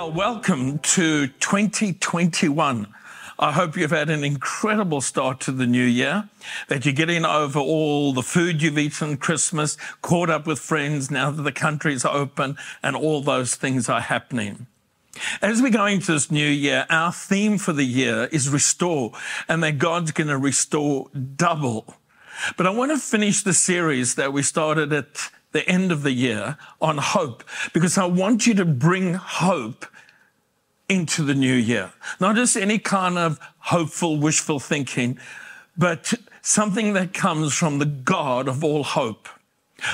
Well, welcome to 2021. I hope you've had an incredible start to the new year, that you're getting over all the food you've eaten Christmas, caught up with friends now that the country's open and all those things are happening. As we go into this new year, our theme for the year is restore, and that God's going to restore double. But I want to finish the series that we started at the end of the year on hope because I want you to bring hope into the new year. Not just any kind of hopeful, wishful thinking, but something that comes from the God of all hope.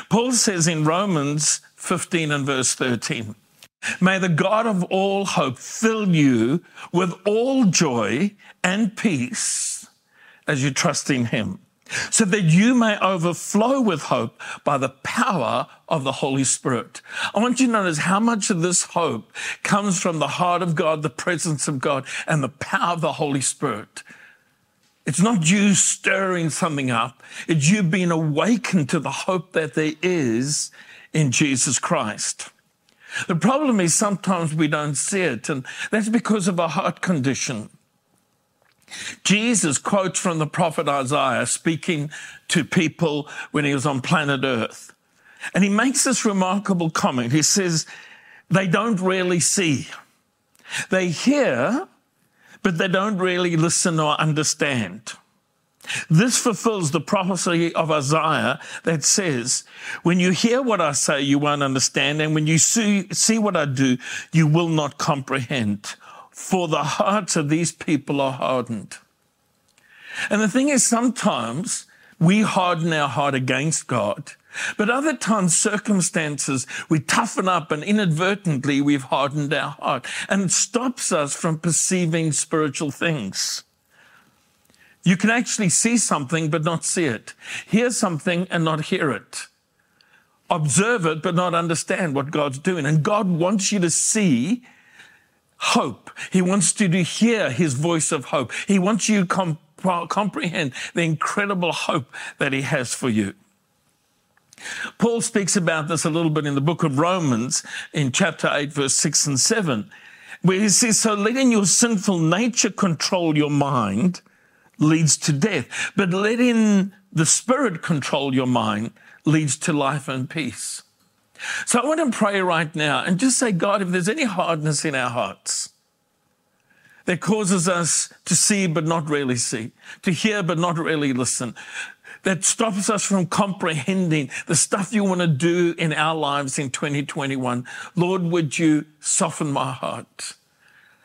Paul says in Romans 15 and verse 13, May the God of all hope fill you with all joy and peace as you trust in him so that you may overflow with hope by the power of the Holy Spirit. I want you to notice how much of this hope comes from the heart of God, the presence of God, and the power of the Holy Spirit. It's not you stirring something up. It's you being awakened to the hope that there is in Jesus Christ. The problem is sometimes we don't see it, and that's because of a heart condition. Jesus quotes from the prophet Isaiah speaking to people when he was on planet Earth. And he makes this remarkable comment. He says, They don't really see. They hear, but they don't really listen or understand. This fulfills the prophecy of Isaiah that says, When you hear what I say, you won't understand, and when you see, see what I do, you will not comprehend for the hearts of these people are hardened. And the thing is, sometimes we harden our heart against God, but other times, circumstances, we toughen up and inadvertently we've hardened our heart and it stops us from perceiving spiritual things. You can actually see something but not see it, hear something and not hear it, observe it but not understand what God's doing. And God wants you to see hope. He wants you to hear his voice of hope. He wants you to comp- comprehend the incredible hope that he has for you. Paul speaks about this a little bit in the book of Romans in chapter 8, verse 6 and 7, where he says, So letting your sinful nature control your mind leads to death, but letting the Spirit control your mind leads to life and peace. So I want to pray right now and just say, God, if there's any hardness in our hearts that causes us to see but not really see, to hear but not really listen, that stops us from comprehending the stuff you want to do in our lives in 2021, Lord, would you soften my heart?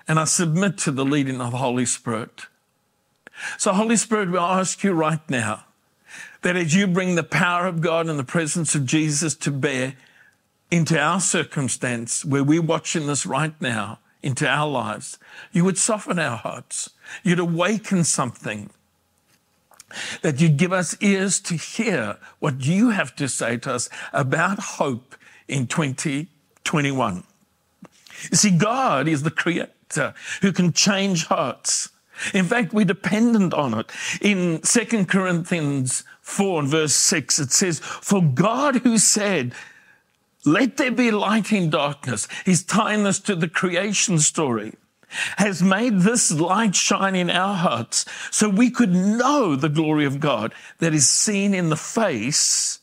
And I submit to the leading of the Holy Spirit. So, Holy Spirit, we ask you right now that as you bring the power of God and the presence of Jesus to bear, into our circumstance where we're watching this right now, into our lives, you would soften our hearts. You'd awaken something. That you'd give us ears to hear what you have to say to us about hope in 2021. You see, God is the creator who can change hearts. In fact, we're dependent on it. In 2 Corinthians 4 and verse 6, it says, For God who said, let there be light in darkness. He's tying us to the creation story. Has made this light shine in our hearts so we could know the glory of God that is seen in the face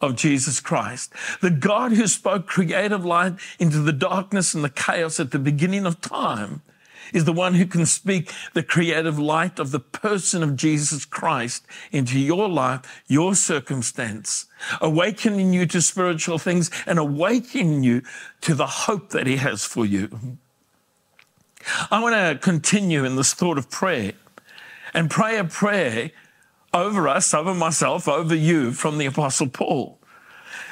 of Jesus Christ. The God who spoke creative light into the darkness and the chaos at the beginning of time is the one who can speak the creative light of the person of Jesus Christ into your life, your circumstance, awakening you to spiritual things and awakening you to the hope that He has for you. I want to continue in this thought of prayer and pray a prayer over us, over myself, over you from the Apostle Paul.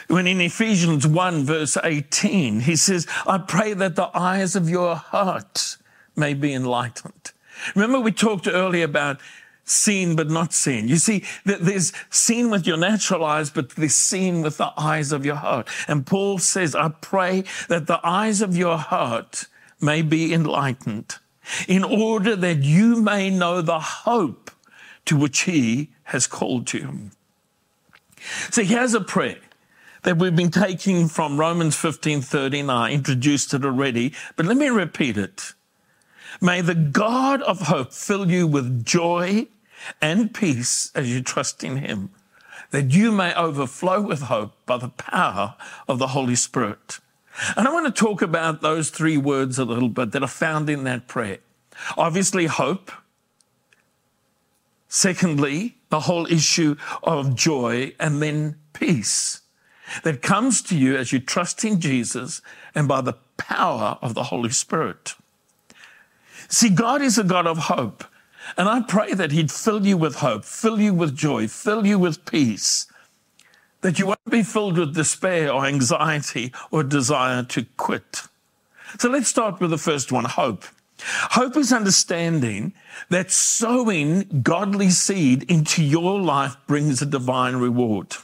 When in Ephesians 1, verse 18, he says, I pray that the eyes of your heart may be enlightened. Remember, we talked earlier about seen but not seen. You see, there's seen with your natural eyes, but there's seen with the eyes of your heart. And Paul says, I pray that the eyes of your heart may be enlightened in order that you may know the hope to which he has called you. So here's a prayer that we've been taking from Romans 15:13. I introduced it already, but let me repeat it. May the God of hope fill you with joy and peace as you trust in him, that you may overflow with hope by the power of the Holy Spirit. And I want to talk about those three words a little bit that are found in that prayer. Obviously, hope. Secondly, the whole issue of joy and then peace that comes to you as you trust in Jesus and by the power of the Holy Spirit. See, God is a God of hope. And I pray that He'd fill you with hope, fill you with joy, fill you with peace, that you won't be filled with despair or anxiety or desire to quit. So let's start with the first one hope. Hope is understanding that sowing godly seed into your life brings a divine reward.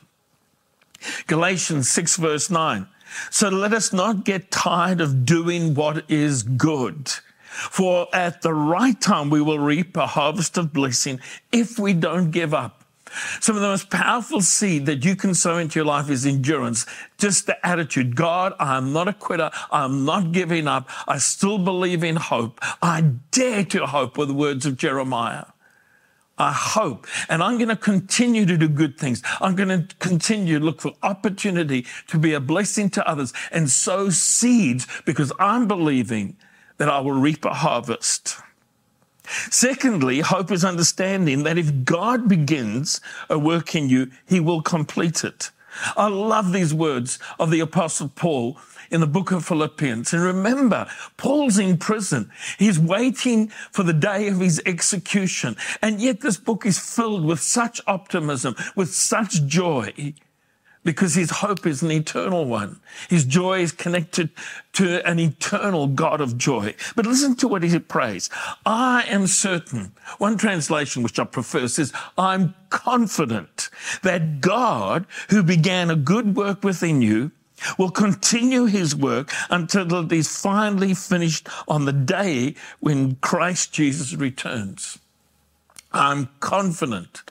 Galatians 6, verse 9. So let us not get tired of doing what is good. For at the right time, we will reap a harvest of blessing if we don't give up. Some of the most powerful seed that you can sow into your life is endurance. Just the attitude. God, I'm not a quitter. I'm not giving up. I still believe in hope. I dare to hope were the words of Jeremiah. I hope. And I'm going to continue to do good things. I'm going to continue to look for opportunity to be a blessing to others and sow seeds because I'm believing that I will reap a harvest. Secondly, hope is understanding that if God begins a work in you, he will complete it. I love these words of the apostle Paul in the book of Philippians. And remember, Paul's in prison. He's waiting for the day of his execution. And yet this book is filled with such optimism, with such joy because his hope is an eternal one. His joy is connected to an eternal God of joy. But listen to what he prays. I am certain. One translation, which I prefer, says, I'm confident that God, who began a good work within you, will continue his work until it is finally finished on the day when Christ Jesus returns. I'm confident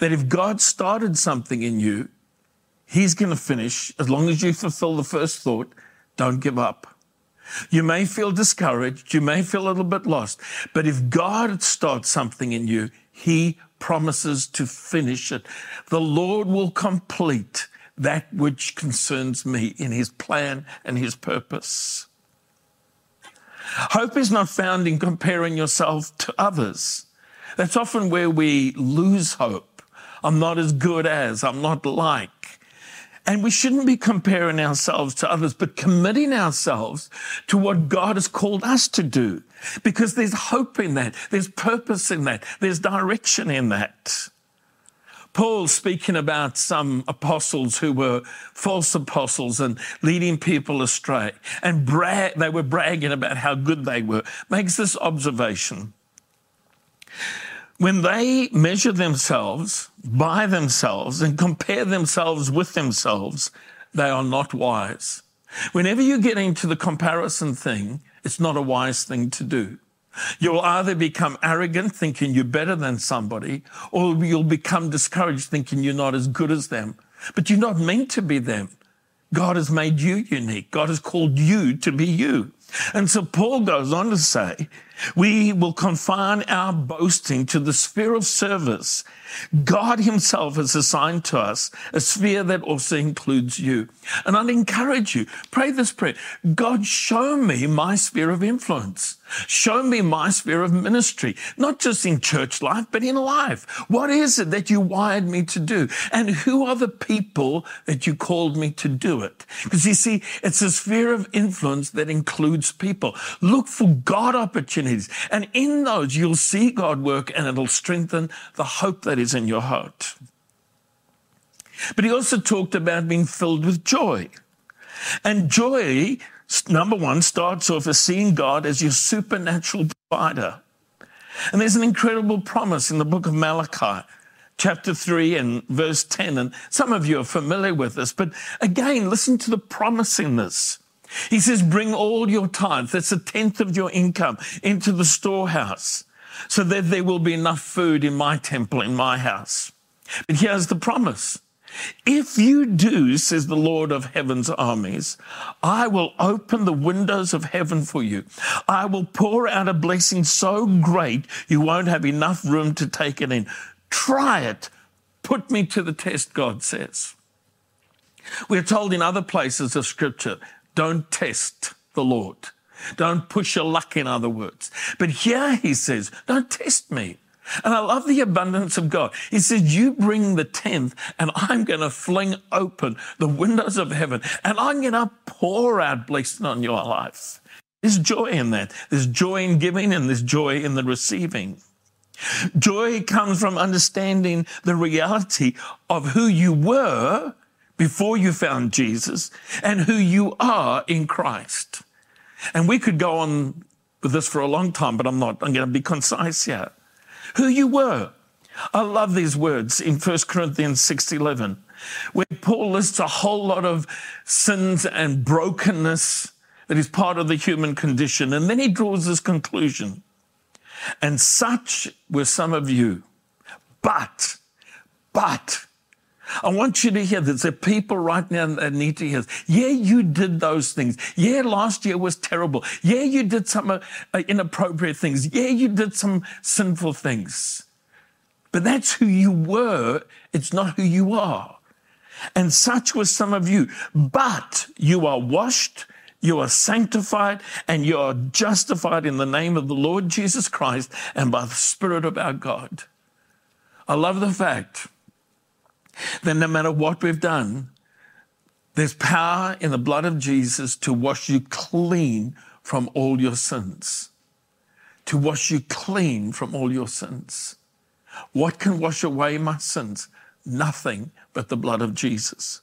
that if God started something in you, He's going to finish. As long as you fulfill the first thought, don't give up. You may feel discouraged. You may feel a little bit lost. But if God starts something in you, He promises to finish it. The Lord will complete that which concerns me in His plan and His purpose. Hope is not found in comparing yourself to others. That's often where we lose hope. I'm not as good as, I'm not like. And we shouldn't be comparing ourselves to others, but committing ourselves to what God has called us to do. Because there's hope in that. There's purpose in that. There's direction in that. Paul speaking about some apostles who were false apostles and leading people astray and brag, they were bragging about how good they were, makes this observation. When they measure themselves by themselves and compare themselves with themselves, they are not wise. Whenever you get into the comparison thing, it's not a wise thing to do. You'll either become arrogant, thinking you're better than somebody, or you'll become discouraged, thinking you're not as good as them. But you're not meant to be them. God has made you unique. God has called you to be you. And so Paul goes on to say, we will confine our boasting to the sphere of service God Himself has assigned to us a sphere that also includes you. And I'd encourage you, pray this prayer God, show me my sphere of influence. Show me my sphere of ministry, not just in church life, but in life. What is it that you wired me to do? And who are the people that you called me to do it? Because you see, it's a sphere of influence that includes people. Look for God opportunities. And in those, you'll see God work and it'll strengthen the hope that is in your heart. But he also talked about being filled with joy. And joy number one, starts off as seeing God as your supernatural provider. And there's an incredible promise in the book of Malachi, chapter 3 and verse 10. And some of you are familiar with this, but again, listen to the promise in this. He says, Bring all your tithes, that's a tenth of your income, into the storehouse, so that there will be enough food in my temple, in my house. But here's the promise If you do, says the Lord of heaven's armies, I will open the windows of heaven for you. I will pour out a blessing so great you won't have enough room to take it in. Try it. Put me to the test, God says. We're told in other places of Scripture, don't test the Lord. Don't push your luck, in other words. But here he says, don't test me. And I love the abundance of God. He says, You bring the tenth, and I'm going to fling open the windows of heaven, and I'm going to pour out blessing on your life. There's joy in that. There's joy in giving, and there's joy in the receiving. Joy comes from understanding the reality of who you were before you found Jesus and who you are in Christ. And we could go on with this for a long time, but I'm not. I'm going to be concise here who you were. I love these words in 1 Corinthians 6:11, where Paul lists a whole lot of sins and brokenness that is part of the human condition. And then he draws this conclusion. And such were some of you. But, but, I want you to hear this. There are people right now that need to hear this. Yeah, you did those things. Yeah, last year was terrible. Yeah, you did some uh, inappropriate things. Yeah, you did some sinful things. But that's who you were. It's not who you are. And such was some of you. But you are washed, you are sanctified, and you are justified in the name of the Lord Jesus Christ and by the Spirit of our God. I love the fact then no matter what we've done, there's power in the blood of Jesus to wash you clean from all your sins. To wash you clean from all your sins. What can wash away my sins? Nothing but the blood of Jesus.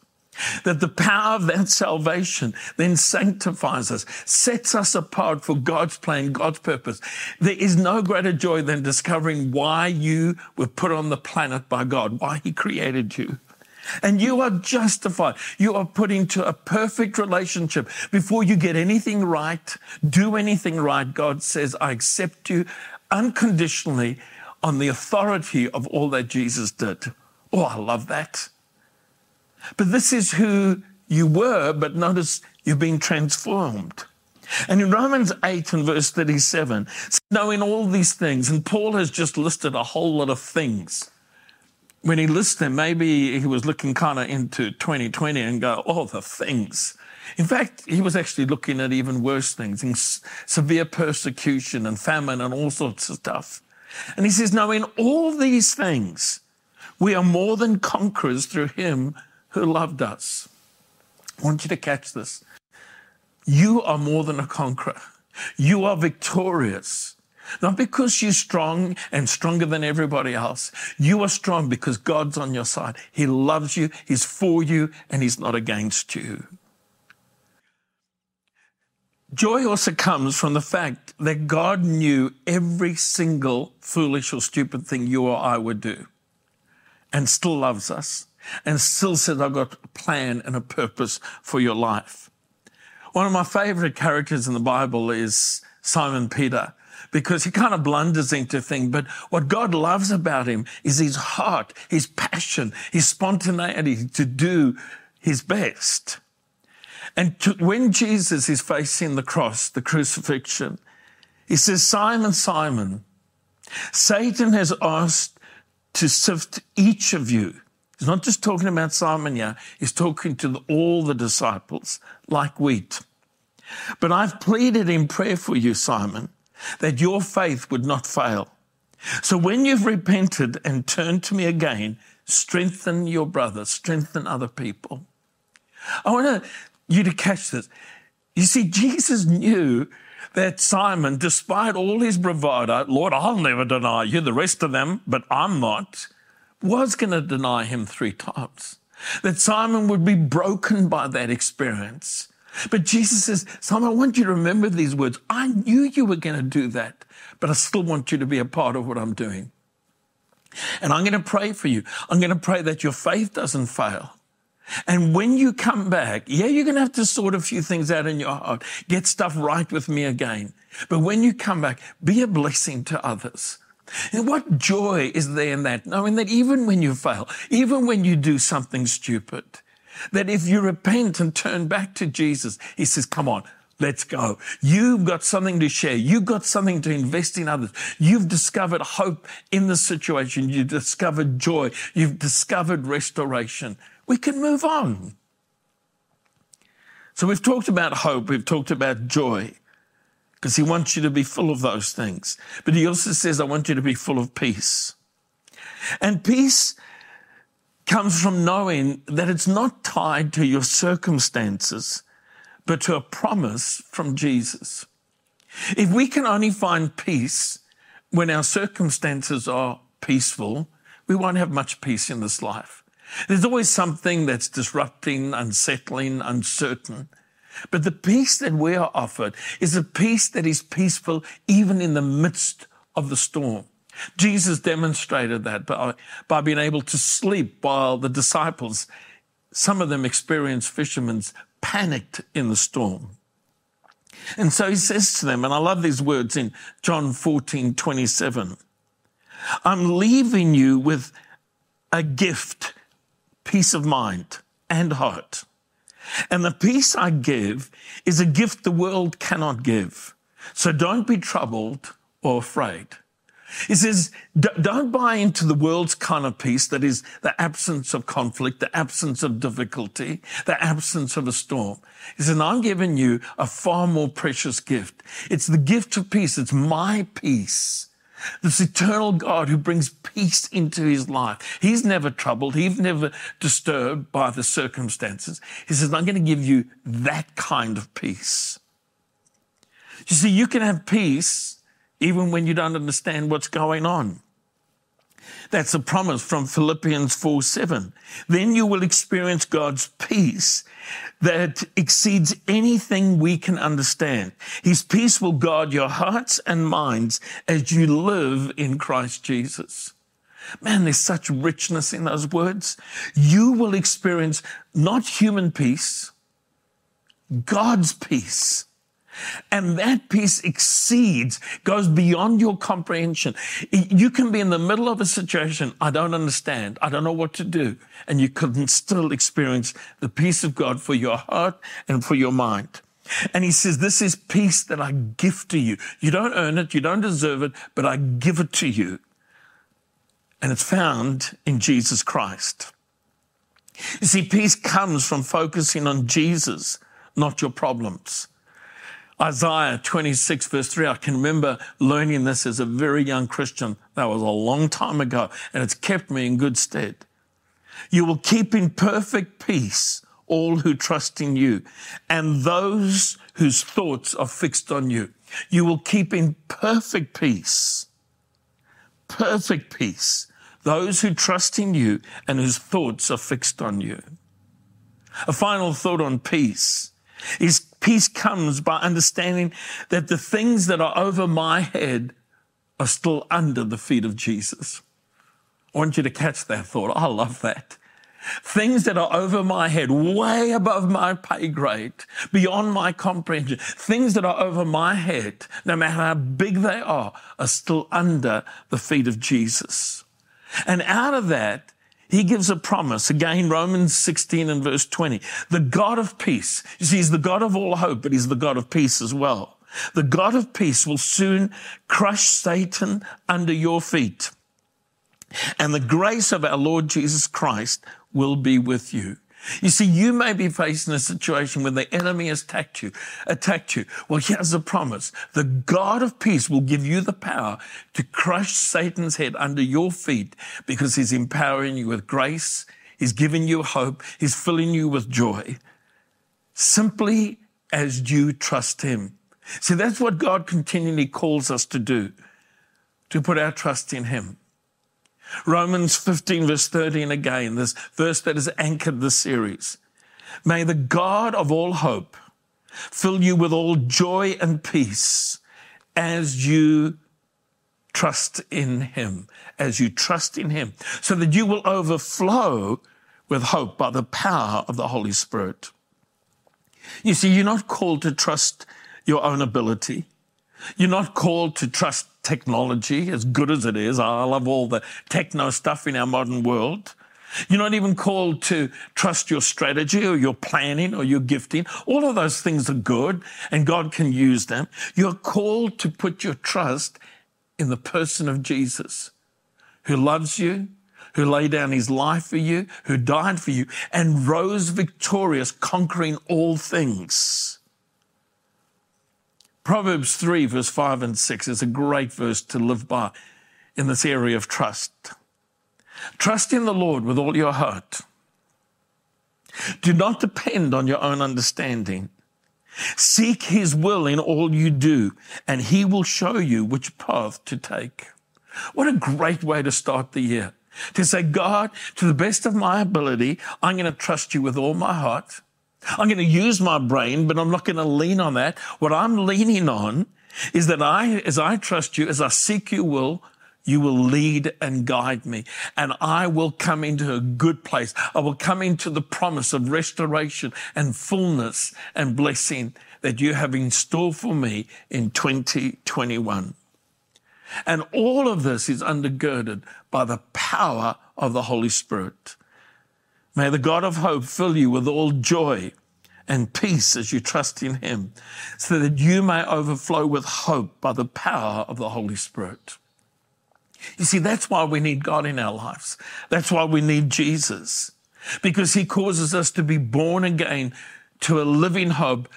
That the power of that salvation then sanctifies us, sets us apart for God's plan, God's purpose. There is no greater joy than discovering why you were put on the planet by God, why He created you. And you are justified. You are put into a perfect relationship. Before you get anything right, do anything right, God says, I accept you unconditionally on the authority of all that Jesus did. Oh, I love that. But this is who you were, but notice you've been transformed. And in Romans 8 and verse 37, knowing all these things, and Paul has just listed a whole lot of things. When he lists them, maybe he was looking kind of into 2020 and go, oh, the things. In fact, he was actually looking at even worse things, in severe persecution and famine and all sorts of stuff. And he says, knowing all these things, we are more than conquerors through him who loved us. I want you to catch this. You are more than a conqueror. You are victorious. Not because you're strong and stronger than everybody else. You are strong because God's on your side. He loves you, He's for you, and He's not against you. Joy also comes from the fact that God knew every single foolish or stupid thing you or I would do and still loves us and still says, I've got a plan and a purpose for your life. One of my favorite characters in the Bible is Simon Peter because he kind of blunders into things. But what God loves about him is his heart, his passion, his spontaneity to do his best. And to, when Jesus is facing the cross, the crucifixion, he says, Simon, Simon, Satan has asked to sift each of you He's not just talking about Simon here, he's talking to the, all the disciples like wheat. But I've pleaded in prayer for you, Simon, that your faith would not fail. So when you've repented and turned to me again, strengthen your brother, strengthen other people. I want you to catch this. You see, Jesus knew that Simon, despite all his bravado, Lord, I'll never deny you, the rest of them, but I'm not was going to deny him three times. That Simon would be broken by that experience. But Jesus says, Simon, I want you to remember these words. I knew you were going to do that, but I still want you to be a part of what I'm doing. And I'm going to pray for you. I'm going to pray that your faith doesn't fail. And when you come back, yeah, you're going to have to sort a few things out in your heart, get stuff right with me again. But when you come back, be a blessing to others. And what joy is there in that? Knowing that even when you fail, even when you do something stupid, that if you repent and turn back to Jesus, He says, Come on, let's go. You've got something to share. You've got something to invest in others. You've discovered hope in the situation. You've discovered joy. You've discovered restoration. We can move on. So we've talked about hope. We've talked about joy because he wants you to be full of those things. But he also says, I want you to be full of peace. And peace comes from knowing that it's not tied to your circumstances, but to a promise from Jesus. If we can only find peace when our circumstances are peaceful, we won't have much peace in this life. There's always something that's disrupting, unsettling, uncertain. But the peace that we are offered is a peace that is peaceful even in the midst of the storm. Jesus demonstrated that by, by being able to sleep while the disciples, some of them experienced fishermen's panicked in the storm. And so he says to them, and I love these words in John 14, 27. I'm leaving you with a gift, peace of mind and heart. And the peace I give is a gift the world cannot give. So don't be troubled or afraid. He says, don't buy into the world's kind of peace that is the absence of conflict, the absence of difficulty, the absence of a storm. He says, I'm giving you a far more precious gift. It's the gift of peace. It's my peace. This eternal God who brings peace into his life. He's never troubled. He's never disturbed by the circumstances. He says, I'm going to give you that kind of peace. You see, you can have peace even when you don't understand what's going on. That's a promise from Philippians 4 7. Then you will experience God's peace that exceeds anything we can understand. His peace will guard your hearts and minds as you live in Christ Jesus. Man, there's such richness in those words. You will experience not human peace, God's peace and that peace exceeds, goes beyond your comprehension. You can be in the middle of a situation, I don't understand, I don't know what to do, and you can still experience the peace of God for your heart and for your mind. And he says, This is peace that I give to you. You don't earn it, you don't deserve it, but I give it to you. And it's found in Jesus Christ. You see, peace comes from focusing on Jesus, not your problems. Isaiah 26, verse 3. I can remember learning this as a very young Christian. That was a long time ago, and it's kept me in good stead. You will keep in perfect peace all who trust in you and those whose thoughts are fixed on you. You will keep in perfect peace, perfect peace, those who trust in you and whose thoughts are fixed on you. A final thought on peace is peace comes by understanding that the things that are over my head are still under the feet of Jesus. I want you to catch that thought. I love that. Things that are over my head, way above my pay grade, beyond my comprehension, things that are over my head, no matter how big they are, are still under the feet of Jesus. And out of that, he gives a promise. Again, Romans 16 and verse 20. The God of peace. You see, he's the God of all hope, but he's the God of peace as well. The God of peace will soon crush Satan under your feet. And the grace of our Lord Jesus Christ will be with you. You see, you may be facing a situation where the enemy has attacked you, attacked you. Well, here's a promise. The God of peace will give you the power to crush Satan's head under your feet because he's empowering you with grace. He's giving you hope. He's filling you with joy. Simply as you trust him. See, that's what God continually calls us to do, to put our trust in him. Romans 15, verse 13 again, this verse that has anchored the series. May the God of all hope fill you with all joy and peace as you trust in Him, as you trust in Him, so that you will overflow with hope by the power of the Holy Spirit. You see, you're not called to trust your own ability. You're not called to trust technology, as good as it is. I love all the techno stuff in our modern world. You're not even called to trust your strategy or your planning or your gifting. All of those things are good and God can use them. You're called to put your trust in the person of Jesus who loves you, who laid down his life for you, who died for you, and rose victorious, conquering all things. Proverbs 3, verse 5 and 6 is a great verse to live by in this area of trust. Trust in the Lord with all your heart. Do not depend on your own understanding. Seek his will in all you do, and he will show you which path to take. What a great way to start the year. To say, God, to the best of my ability, I'm going to trust you with all my heart. I'm going to use my brain, but I'm not going to lean on that. What I'm leaning on is that I, as I trust you, as I seek your will, you will lead and guide me, and I will come into a good place. I will come into the promise of restoration and fullness and blessing that you have in store for me in 2021. And all of this is undergirded by the power of the Holy Spirit. May the God of hope fill you with all joy and peace as you trust in Him, so that you may overflow with hope by the power of the Holy Spirit. You see, that's why we need God in our lives. That's why we need Jesus, because He causes us to be born again to a living hope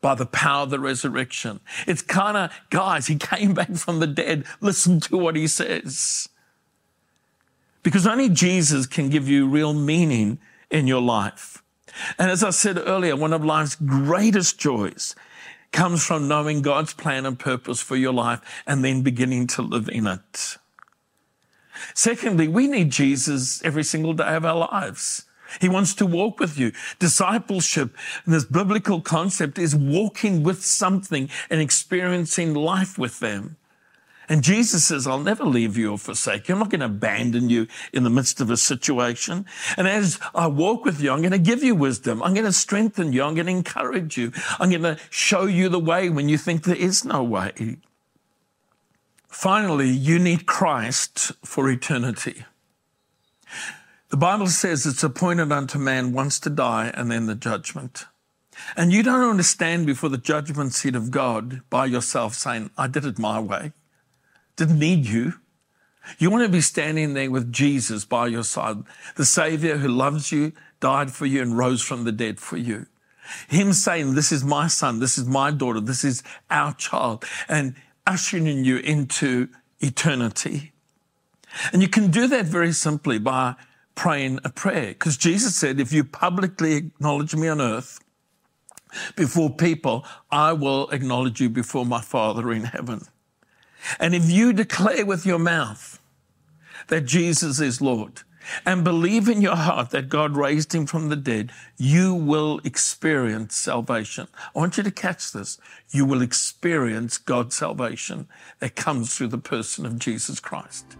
by the power of the resurrection. It's kind of, guys, He came back from the dead. Listen to what He says. Because only Jesus can give you real meaning in your life. And as I said earlier, one of life's greatest joys comes from knowing God's plan and purpose for your life and then beginning to live in it. Secondly, we need Jesus every single day of our lives. He wants to walk with you. Discipleship, this biblical concept is walking with something and experiencing life with them. And Jesus says, I'll never leave you or forsake you. I'm not going to abandon you in the midst of a situation. And as I walk with you, I'm going to give you wisdom. I'm going to strengthen you. I'm going to encourage you. I'm going to show you the way when you think there is no way. Finally, you need Christ for eternity. The Bible says it's appointed unto man once to die and then the judgment. And you don't understand before the judgment seat of God by yourself saying, I did it my way. Didn't need you. You want to be standing there with Jesus by your side, the Savior who loves you, died for you, and rose from the dead for you. Him saying, This is my son, this is my daughter, this is our child. And ushering you into eternity. And you can do that very simply by praying a prayer. Because Jesus said, if you publicly acknowledge me on earth before people, I will acknowledge you before my Father in heaven. And if you declare with your mouth that Jesus is Lord, and believe in your heart that God raised him from the dead, you will experience salvation. I want you to catch this. You will experience God's salvation that comes through the person of Jesus Christ.